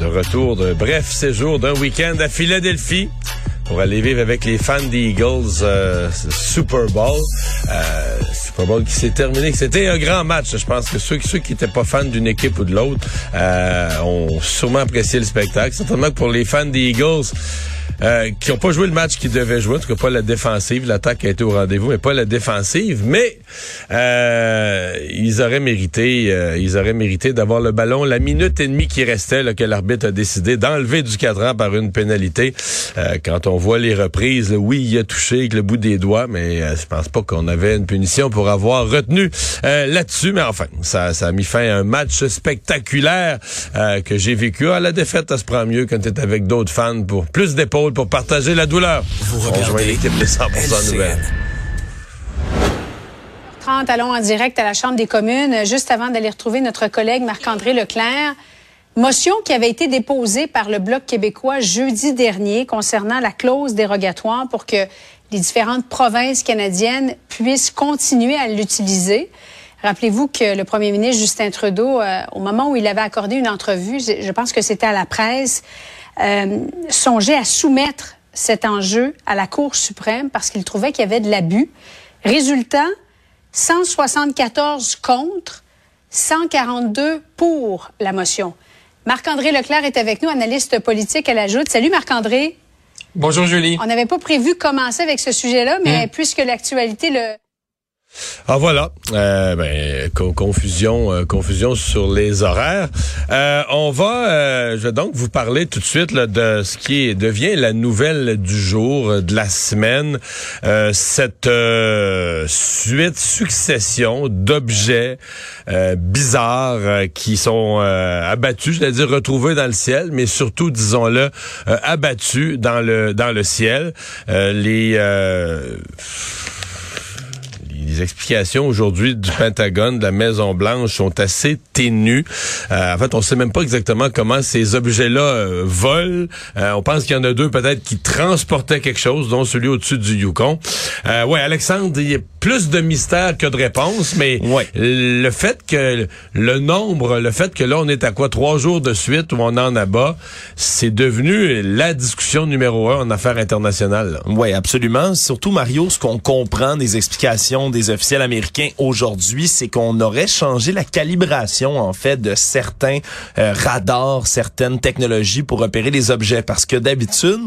De retour de bref séjour d'un week-end à Philadelphie pour aller vivre avec les fans des Eagles euh, Super Bowl. Euh, Super Bowl qui s'est terminé. C'était un grand match. Je pense que ceux, ceux qui n'étaient pas fans d'une équipe ou de l'autre euh, ont sûrement apprécié le spectacle. Certainement que pour les fans des Eagles, euh, qui n'ont pas joué le match qu'ils devaient jouer, en tout cas pas la défensive. L'attaque a été au rendez-vous, mais pas la défensive. Mais euh, ils auraient mérité, euh, ils auraient mérité d'avoir le ballon la minute et demie qui restait là, que l'arbitre a décidé d'enlever du cadran par une pénalité. Euh, quand on voit les reprises, là, oui, il a touché avec le bout des doigts, mais euh, je pense pas qu'on avait une punition pour avoir retenu là-dessus. Mais enfin, ça, ça a mis fin à un match spectaculaire que j'ai vécu. À la défaite, ça se prend mieux quand tu es avec d'autres fans pour plus d'épaules pour partager la douleur. Vous On regardez l'équipe de 100% LCN. nouvelles. 30, allons en direct à la Chambre des communes, juste avant d'aller retrouver notre collègue Marc-André Leclerc. Motion qui avait été déposée par le Bloc québécois jeudi dernier concernant la clause dérogatoire pour que les différentes provinces canadiennes puissent continuer à l'utiliser. Rappelez-vous que le premier ministre Justin Trudeau, euh, au moment où il avait accordé une entrevue, je pense que c'était à la presse, euh, songeait à soumettre cet enjeu à la Cour suprême parce qu'il trouvait qu'il y avait de l'abus. Résultat, 174 contre, 142 pour la motion. Marc-André Leclerc est avec nous, analyste politique à la Joute. Salut Marc-André. Bonjour Julie. On n'avait pas prévu commencer avec ce sujet-là, mais puisque l'actualité le... Ah voilà, euh, ben, co- confusion, euh, confusion sur les horaires. Euh, on va, euh, je vais donc vous parler tout de suite de ce qui devient la nouvelle du jour, de la semaine, cette suite, succession d'objets bizarres qui sont abattus, je vais dire retrouvés dans le ciel, mais surtout, disons-le, abattus dans le dans le ciel. Les les explications aujourd'hui du Pentagone, de la Maison Blanche sont assez ténues. Euh, en fait, on sait même pas exactement comment ces objets-là euh, volent. Euh, on pense qu'il y en a deux peut-être qui transportaient quelque chose, dont celui au-dessus du Yukon. Euh, ouais, Alexandre, il y a plus de mystères que de réponses, mais Ouais. le fait que le nombre, le fait que là on est à quoi trois jours de suite où on en abat, c'est devenu la discussion numéro un en affaires internationales. Oui, absolument. Surtout, Mario, ce qu'on comprend des explications des officiels américains aujourd'hui, c'est qu'on aurait changé la calibration, en fait, de certains euh, radars, certaines technologies pour repérer les objets. Parce que d'habitude,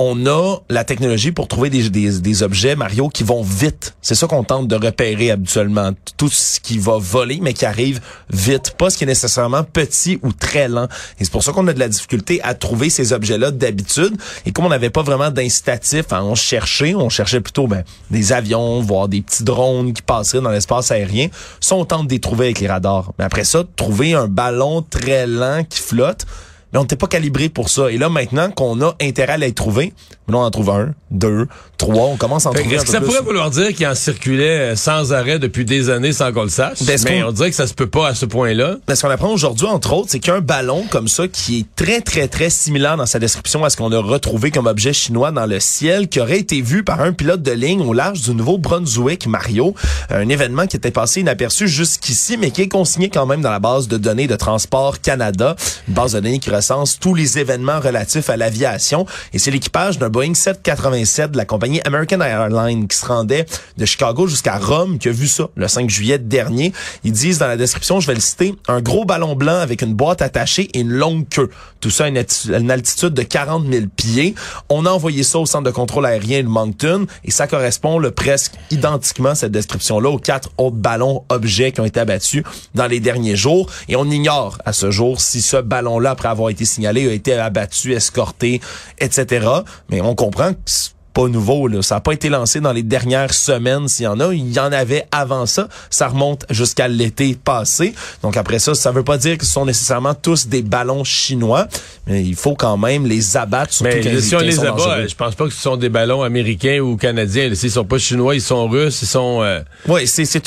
on a la technologie pour trouver des, des, objets, Mario, qui vont vite. C'est ça qu'on tente de repérer habituellement. Tout ce qui va voler, mais qui arrive vite. Pas ce qui est nécessairement petit ou très lent. Et c'est pour ça qu'on a de la difficulté à trouver ces objets-là d'habitude. Et comme on n'avait pas vraiment d'incitatif à en chercher, on cherchait plutôt ben, des avions, voire des petits drones qui passeraient dans l'espace aérien. Ça, on tente de les trouver avec les radars. Mais après ça, trouver un ballon très lent qui flotte, mais on n'était pas calibré pour ça. Et là, maintenant qu'on a intérêt à les trouver, on en trouve un, deux, trois, on commence à en trouver Est-ce que ça pourrait vouloir dire qu'il en circulait euh, sans arrêt depuis des années sans qu'on le sache? Mais on dirait que ça se peut pas à ce point-là. Mais ce qu'on apprend aujourd'hui, entre autres, c'est qu'un ballon comme ça, qui est très, très, très similaire dans sa description à ce qu'on a retrouvé comme objet chinois dans le ciel, qui aurait été vu par un pilote de ligne au large du Nouveau-Brunswick, Mario. Un événement qui était passé inaperçu jusqu'ici, mais qui est consigné quand même dans la base de données de Transport Canada, une base de données qui recense tous les événements relatifs à l'aviation. Et c'est l'équipage d'un Boeing 787 de la compagnie American Airlines qui se rendait de Chicago jusqu'à Rome qui a vu ça le 5 juillet dernier. Ils disent dans la description, je vais le citer, un gros ballon blanc avec une boîte attachée et une longue queue. Tout ça à une, une altitude de 40 000 pieds. On a envoyé ça au centre de contrôle aérien de Moncton et ça correspond le presque identiquement cette description-là aux quatre autres ballons objets qui ont été abattus dans les derniers jours. Et on ignore à ce jour si ce ballon-là, après avoir été signalé, a été abattu, escorté, etc. Mais on comprend que pas nouveau. Là. Ça n'a pas été lancé dans les dernières semaines, s'il y en a. Il y en avait avant ça. Ça remonte jusqu'à l'été passé. Donc après ça, ça veut pas dire que ce sont nécessairement tous des ballons chinois, mais il faut quand même les abattre. Mais si on les abat, dangereux. je pense pas que ce sont des ballons américains ou canadiens. S'ils sont pas chinois, ils sont russes, ils sont... euh, Oui, c'est, si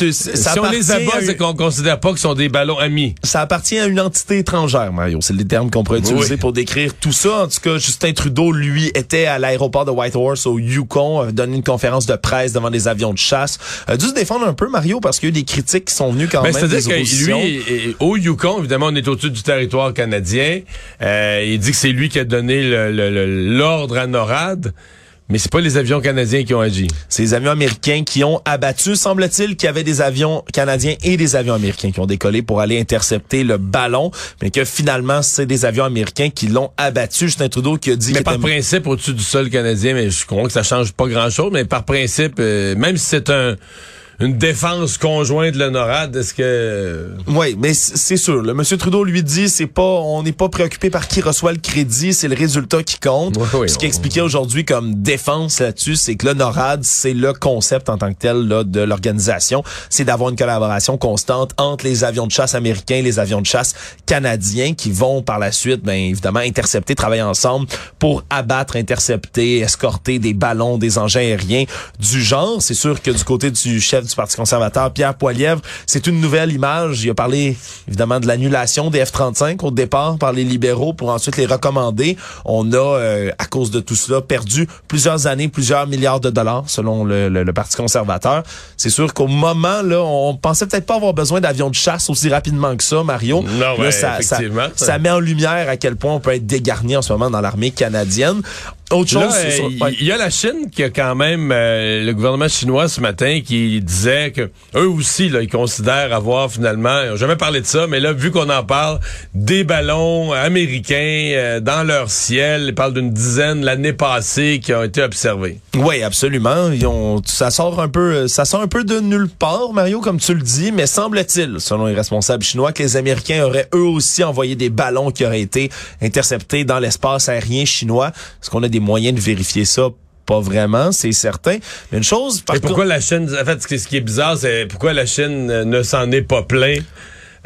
on les abat, c'est qu'on considère pas que ce sont des ballons amis. ça appartient à une entité étrangère, Mario. C'est le terme qu'on pourrait utiliser Oui. pour décrire tout ça. En tout cas, Justin Trudeau, lui, était à l'aéroport de Whitehorse au Yukon, avait donné une conférence de presse devant des avions de chasse. A dû se défendre un peu, Mario, parce qu'il y a eu des critiques qui sont venues quand Ben, même C'est-à-dire que lui, au Yukon, évidemment, on est au-dessus du territoire canadien. Euh, il dit que c'est lui qui a donné le- le- le- l'ordre à NORAD, mais c'est pas les avions canadiens qui ont agi. C'est les avions américains qui ont abattu. Semble-t-il qu'il y avait des avions canadiens et des avions américains qui ont décollé pour aller intercepter le ballon, mais que finalement, c'est des avions américains qui l'ont abattu. Justin Trudeau qui a dit Mais par était- principe, au-dessus du sol canadien, mais je crois que ça change pas grand-chose, mais par principe, euh, même si c'est un une défense conjointe de la NORAD, est-ce que... Oui, mais c'est sûr. Le monsieur Trudeau lui dit, c'est pas, on n'est pas préoccupé par qui reçoit le crédit, c'est le résultat qui compte. Oui, oui, Ce qui on- expliquait aujourd'hui comme défense là-dessus, c'est que le NORAD, c'est le concept en tant que tel là, de l'organisation, c'est d'avoir une collaboration constante entre les avions de chasse américains et les avions de chasse canadiens qui vont par la suite, ben évidemment, intercepter, travailler ensemble pour abattre, intercepter, escorter des ballons, des engins aériens du genre. C'est sûr que du côté du chef du Parti conservateur, Pierre Poilievre, c'est une nouvelle image. Il a parlé évidemment de l'annulation des F-35 au départ par les libéraux pour ensuite les recommander. On a, euh, à cause de tout cela, perdu plusieurs années, plusieurs milliards de dollars selon le, le- le Parti conservateur. C'est sûr qu'au moment, là, on pensait peut-être pas avoir besoin d'avions de chasse aussi rapidement que ça, Mario. Non, Là, ouais, ça, ça- effectivement. ça met en lumière à quel point on peut être dégarni en ce moment dans l'armée canadienne. Autre chose, euh, il y a la Chine qui a quand même euh, le gouvernement chinois ce matin qui disait que eux aussi là, ils considèrent avoir finalement, ils ont jamais parlé de ça, mais là vu qu'on en parle, des ballons américains euh, dans leur ciel, ils parlent d'une dizaine l'année passée qui ont été observés. Oui, absolument. Ils ont- ça sort un peu, ça sort un peu de nulle part, Mario, comme tu le dis, mais semble-t-il, selon les responsables chinois, que les Américains auraient eux aussi envoyé des ballons qui auraient été interceptés dans l'espace aérien chinois. Est-ce qu'on a des moyens de vérifier ça? Pas vraiment, c'est certain. Mais une chose, par Et pourquoi la Chine, en fait, ce qui- est bizarre, c'est pourquoi la Chine euh, ne s'en est pas plaint.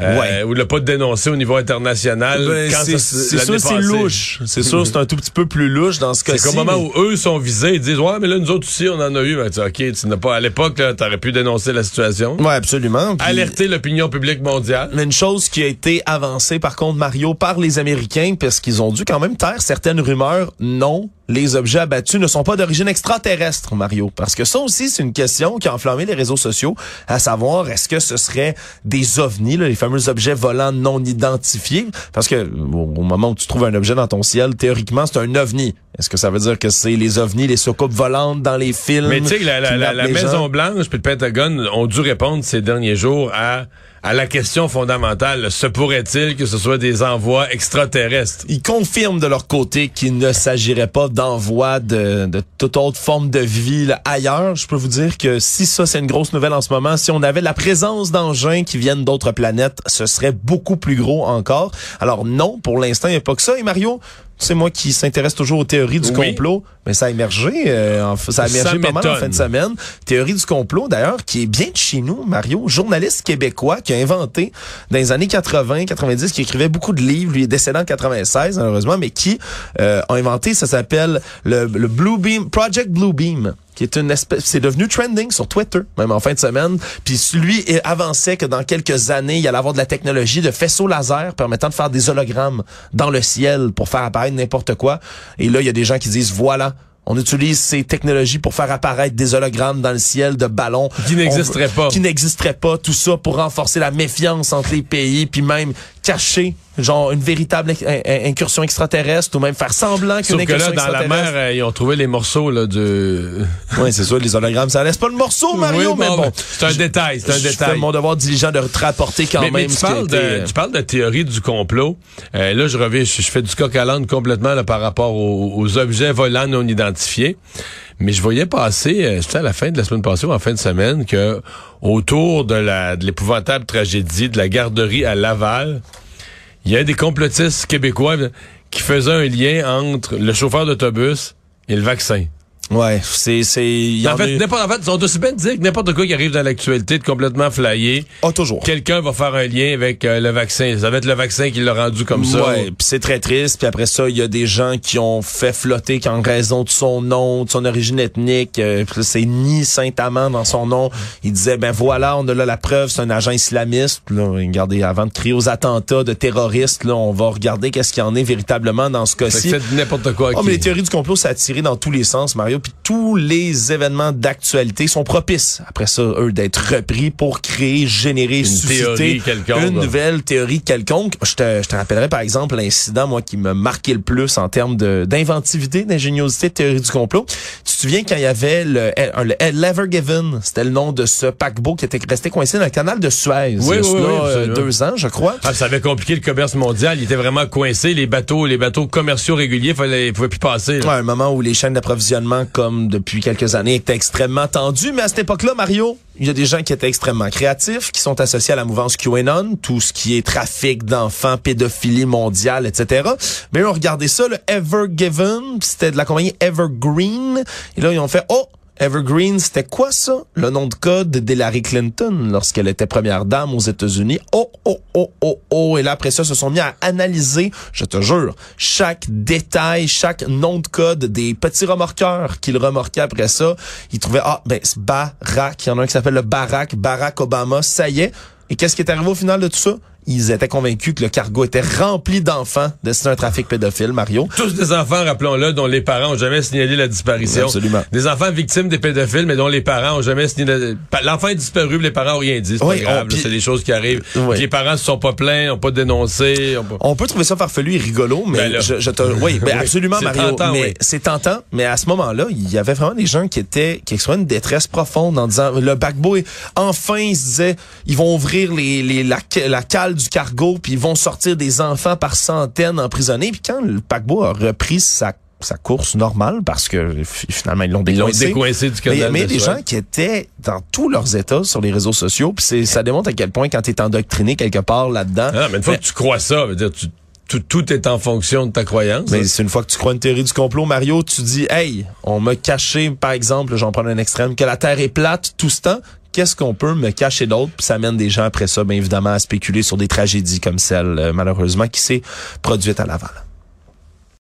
euh, Ouais. ou l'a pas dénoncé au niveau international. Ben, c'est c'est sûr, c'est louche. C'est sûr, c'est un tout petit peu plus louche dans ce C'est cas-ci. qu'au moment mais- où eux sont visés, ils disent ouais mais là nous autres aussi on en a eu. Ben, tu ok, tu n'as pas à l'époque là, t'aurais pu dénoncer la situation, Ouais, absolument. Puis- alerter l'opinion publique mondiale. Mais une chose qui a été avancée, par contre, Mario, par les Américains, parce qu'ils ont dû quand même taire certaines rumeurs, non, les objets abattus ne sont pas d'origine extraterrestre, Mario. Parce que ça aussi, c'est une question qui a enflammé les réseaux sociaux, à savoir, est-ce que ce serait des ovnis, là, les fameux objets volants non identifiés? Parce que au moment où tu trouves un objet dans ton ciel, théoriquement, c'est un ovni. Est-ce que ça veut dire que c'est les ovnis, les soucoupes volantes dans les films? Mais tu sais la, la, la, nappent la les Maison gens? Blanche puis le Pentagone ont dû répondre ces derniers jours à à la question fondamentale. Se pourrait-il que ce soit des envois extraterrestres? Ils confirment de leur côté qu'il ne s'agirait pas d'envoi de, de toute autre forme de vie là, ailleurs. Je peux vous dire que si ça, c'est une grosse nouvelle en ce moment, si on avait la présence d'engins qui viennent d'autres planètes, ce serait beaucoup plus gros encore. Alors non, pour l'instant, il n'y a pas que ça. Et Mario, c'est moi qui s'intéresse toujours aux théories du Oui. complot. Mais ça a émergé, euh, en- ça a émergé pas mal en fin de semaine. Théorie du complot, d'ailleurs, qui est bien de chez nous, Mario, journaliste québécois qui a inventé dans les années 80, 90, qui écrivait beaucoup de livres, lui est décédé en 96 malheureusement, mais qui euh, a inventé, ça s'appelle le, le Blue Beam, Project Blue Beam qui est une espèce, c'est devenu trending sur Twitter, même en fin de semaine. Puis lui il avançait que dans quelques années, il allait avoir de la technologie de faisceau laser permettant de faire des hologrammes dans le ciel pour faire apparaître n'importe quoi. Et là, il y a des gens qui disent, voilà, on utilise ces technologies pour faire apparaître des hologrammes dans le ciel de ballons. Qui n'existeraient pas. Qui n'existeraient pas. Tout ça pour renforcer la méfiance entre les pays, puis même cacher genre une véritable in- in- incursion extraterrestre ou même faire semblant qu'une Sauf que incursion là, dans la mer, euh, ils ont trouvé les morceaux là, de... Oui, c'est ça, les hologrammes, ça laisse pas le morceau, Mario, Oui, mais bon, bon. ben, c'est un détail, c'est un détail. fais mon devoir diligent de te rapporter quand mais, mais même tu, ce qui a parles été, de, euh, tu parles de théorie du complot. Euh, là, je reviens, je, je fais du coq à l'âne complètement là, par rapport aux, aux objets volants non identifiés. Mais je voyais passer, euh, c'était à la fin de la semaine passée ou en fin de semaine, que autour de la de l'épouvantable tragédie de la garderie à Laval, il y a des complotistes québécois qui faisaient un lien entre le chauffeur d'autobus et le vaccin. Ouais, c'est c'est en fait, n'importe, en fait, ils sont aussi bien de dire que n'importe quoi qui arrive dans l'actualité de complètement flyé, Ah, toujours. quelqu'un va faire un lien avec euh, le vaccin. Ça va être le vaccin qui l'a rendu comme ça. Ouais, puis c'est très triste. Puis après ça, il y a des gens qui ont fait flotter qu'en raison de son nom, de son origine ethnique, euh, c'est ni Saint-Amand dans son nom. Il disait ben voilà, on a là la preuve, c'est un agent islamiste. Là, regardez, avant de crier aux attentats de terroristes, là, on va regarder qu'est-ce qu'il y en est véritablement dans ce cas-ci. c'est n'importe quoi. Oh, qui- mais les théories du complot, ça a tiré dans tous les sens, Mario. Puis tous les événements d'actualité sont propices, après ça, eux, d'être repris pour créer, générer, Une susciter une nouvelle théorie quelconque. Je te, je te rappellerai, par exemple, l'incident, moi, qui m'a marqué le plus en termes d'inventivité, d'ingéniosité, de théorie du complot. Tu te souviens quand il y avait le, le, l'Ever Given, c'était le nom de ce paquebot qui était resté coincé dans le canal de Suez. Oui, oui, oui, euh, deux ans, je crois. Ah, ça avait compliqué le commerce mondial. Il était vraiment coincé. Les bateaux, les bateaux commerciaux réguliers, fallait, ils pouvaient plus passer. là. Ouais, un moment où les chaînes d'approvisionnement, comme depuis quelques années, étaient extrêmement tendues. Mais à cette époque-là, Mario, il y a des gens qui étaient extrêmement créatifs, qui sont associés à la mouvance QAnon, tout ce qui est trafic d'enfants, pédophilie mondiale, etc. Mais eux ont regardé ça, le Ever Given, c'était de la compagnie Evergreen. Et là, ils ont fait, oh, Evergreen, c'était quoi ça? Le nom de code d'Hillary Clinton lorsqu'elle était première dame aux États-Unis. Oh, oh, oh, oh, oh. Et là, après ça, se sont mis à analyser, je te jure, chaque détail, chaque nom de code des petits remorqueurs qu'ils remorquaient après ça. Ils trouvaient, ah, ben, c'est Barack. Il y en a un qui s'appelle le Barack, Barack Obama. Ça y est. Et qu'est-ce qui est arrivé au final de tout ça? Ils étaient convaincus que le cargo était rempli d'enfants destinés à un trafic pédophile, Mario. Tous des enfants, rappelons-le, dont les parents ont jamais signalé la disparition. Absolument. Des enfants victimes des pédophiles, mais dont les parents ont jamais signalé. la- L'enfant est disparu, mais les parents ont rien dit. C'est Oui, pas grave. C'est des choses qui arrivent. Oui. Les parents se sont pas plaints, ont pas dénoncé. ont pas- On peut trouver ça farfelu et rigolo, mais Ben là. je, je te, oui, ben Oui, absolument, c'est Mario. tentant, mais c'est tentant. Mais à ce moment-là, il y avait vraiment des gens qui étaient, qui exprimaient une détresse profonde en disant, le paquebot, enfin, ils se disaient, ils vont ouvrir les, les, la, la cale du cargo, puis ils vont sortir des enfants par centaines emprisonnés. Puis quand le paquebot a repris sa sa course normale parce que finalement ils l'ont Ils l'ont décoincé. décoincé du Mais, canal. mais il y a de des Suez. gens qui étaient dans tous leurs états sur les réseaux sociaux, puis c'est- ça démontre à quel point quand tu es endoctriné quelque part là-dedans, Ah, mais une fois Mais- que tu crois ça, veut dire, tu- tout, tout est en fonction de ta croyance. Mais c'est une fois que tu crois une théorie du complot, Mario, tu dis, hey, on m'a caché, par exemple, j'en prends un extrême, que la Terre est plate tout ce temps. Qu'est-ce qu'on peut me cacher d'autre? Puis ça amène des gens après ça, bien évidemment, à spéculer sur des tragédies comme celle, euh, malheureusement, qui s'est produite à Laval.